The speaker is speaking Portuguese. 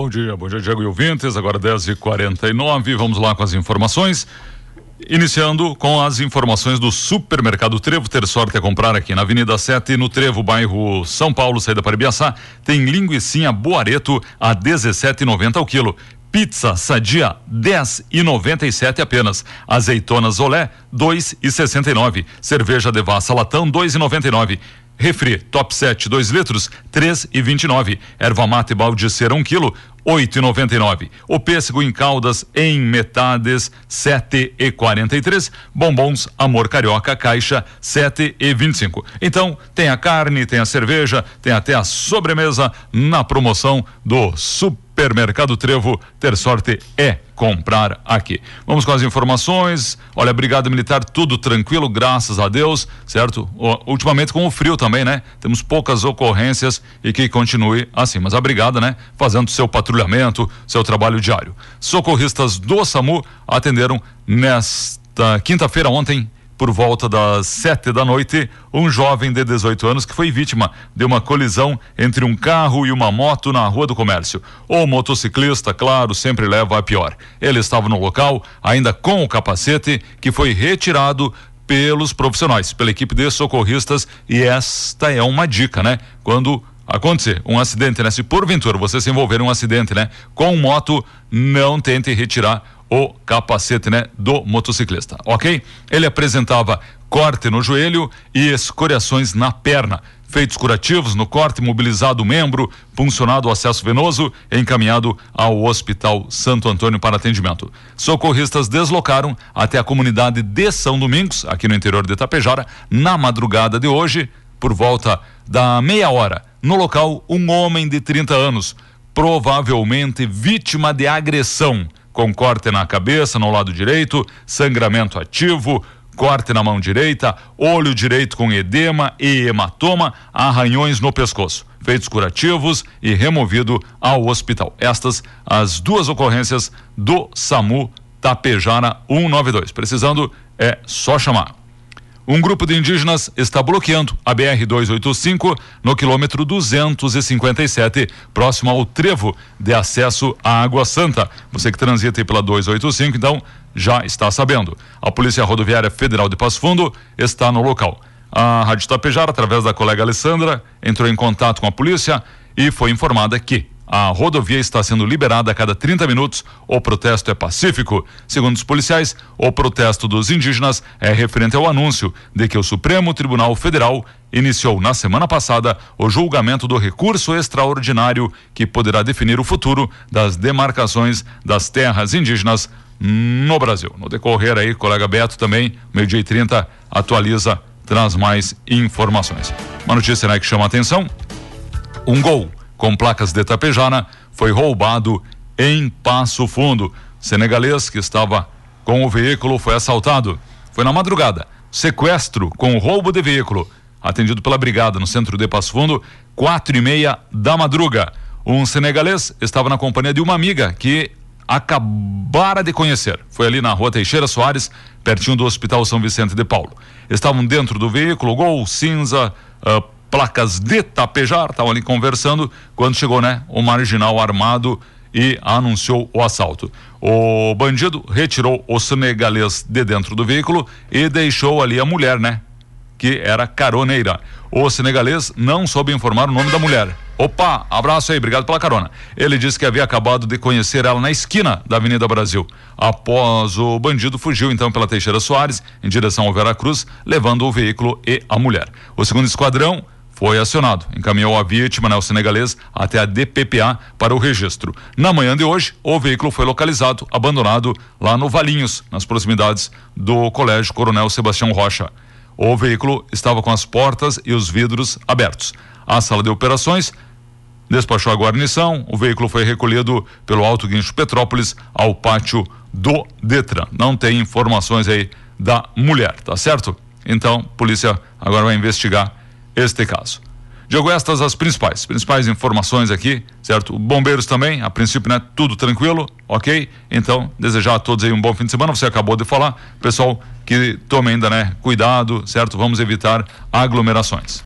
Bom dia, bom dia, Diego e ouvintes. Agora 10h49. Vamos lá com as informações. Iniciando com as informações do supermercado Trevo. Ter sorte a comprar aqui na Avenida 7, no Trevo, bairro São Paulo, saída para Ibiaçá. Tem linguiça Boareto a 17,90 ao quilo. Pizza Sadia 10 e 97 apenas. Azeitonas Olé 2 e 69. Cerveja Devassa Latão 2 e 99. Refri Top 7 2 litros 3 e 29. Erva mate balde cera 1 um quilo 8,99. O pêssego em caldas em metades 7,43. Bombons Amor Carioca caixa 7,25. Então, tem a carne, tem a cerveja, tem até a sobremesa na promoção do Supermercado Trevo. Ter sorte é comprar aqui. Vamos com as informações. Olha, Brigada Militar, tudo tranquilo, graças a Deus, certo? Ultimamente com o frio também, né? Temos poucas ocorrências e que continue assim. Mas a Brigada, né? Fazendo seu patrulhamento, seu trabalho diário. Socorristas do SAMU atenderam nesta quinta-feira ontem por volta das sete da noite, um jovem de 18 anos que foi vítima de uma colisão entre um carro e uma moto na Rua do Comércio. O motociclista, claro, sempre leva a pior. Ele estava no local, ainda com o capacete, que foi retirado pelos profissionais, pela equipe de socorristas, e esta é uma dica, né? Quando acontecer um acidente, né? Se porventura você se envolver em um acidente, né? Com moto, não tente retirar o capacete, né, do motociclista, ok? Ele apresentava corte no joelho e escoriações na perna. Feitos curativos no corte, mobilizado o membro, puncionado o acesso venoso, encaminhado ao Hospital Santo Antônio para atendimento. Socorristas deslocaram até a comunidade de São Domingos, aqui no interior de Itapejara, na madrugada de hoje, por volta da meia hora. No local, um homem de 30 anos, provavelmente vítima de agressão com corte na cabeça, no lado direito, sangramento ativo, corte na mão direita, olho direito com edema e hematoma, arranhões no pescoço. Feitos curativos e removido ao hospital. Estas as duas ocorrências do SAMU Tapejara 192. Precisando é só chamar. Um grupo de indígenas está bloqueando a BR 285 no quilômetro 257, próximo ao trevo de acesso à Água Santa. Você que transita pela 285, então já está sabendo. A Polícia Rodoviária Federal de Passo Fundo está no local. A Rádio Tapejara, através da colega Alessandra, entrou em contato com a polícia e foi informada que a rodovia está sendo liberada a cada 30 minutos. O protesto é pacífico. Segundo os policiais, o protesto dos indígenas é referente ao anúncio de que o Supremo Tribunal Federal iniciou na semana passada o julgamento do recurso extraordinário que poderá definir o futuro das demarcações das terras indígenas no Brasil. No decorrer aí, colega Beto também, meio-dia e 30, atualiza, traz mais informações. Uma notícia né, que chama a atenção: um gol com placas de Tapejara foi roubado em Passo Fundo. Senegalês que estava com o veículo foi assaltado. Foi na madrugada. Sequestro com roubo de veículo. Atendido pela brigada no centro de Passo Fundo, quatro e meia da madruga. Um senegalês estava na companhia de uma amiga que acabara de conhecer. Foi ali na rua Teixeira Soares, pertinho do Hospital São Vicente de Paulo. Estavam dentro do veículo, gol cinza, uh, placas de Tapejar, estavam ali conversando, quando chegou, né, o marginal armado e anunciou o assalto. O bandido retirou o senegalês de dentro do veículo e deixou ali a mulher, né, que era caroneira. O senegalês não soube informar o nome da mulher. Opa, abraço aí, obrigado pela carona. Ele disse que havia acabado de conhecer ela na esquina da Avenida Brasil. Após o bandido fugiu então pela Teixeira Soares em direção ao Veracruz, levando o veículo e a mulher. O segundo esquadrão foi acionado. Encaminhou a vítima, né, o senegalês, até a DPPA para o registro. Na manhã de hoje, o veículo foi localizado, abandonado lá no Valinhos, nas proximidades do Colégio Coronel Sebastião Rocha. O veículo estava com as portas e os vidros abertos. A sala de operações despachou a guarnição. O veículo foi recolhido pelo Alto Guincho Petrópolis ao pátio do Detran. Não tem informações aí da mulher, tá certo? Então, polícia agora vai investigar este caso. Diogo, estas as principais, principais informações aqui, certo? Bombeiros também, a princípio, né? Tudo tranquilo, ok? Então, desejar a todos aí um bom fim de semana. Você acabou de falar, pessoal, que tome ainda, né? Cuidado, certo? Vamos evitar aglomerações.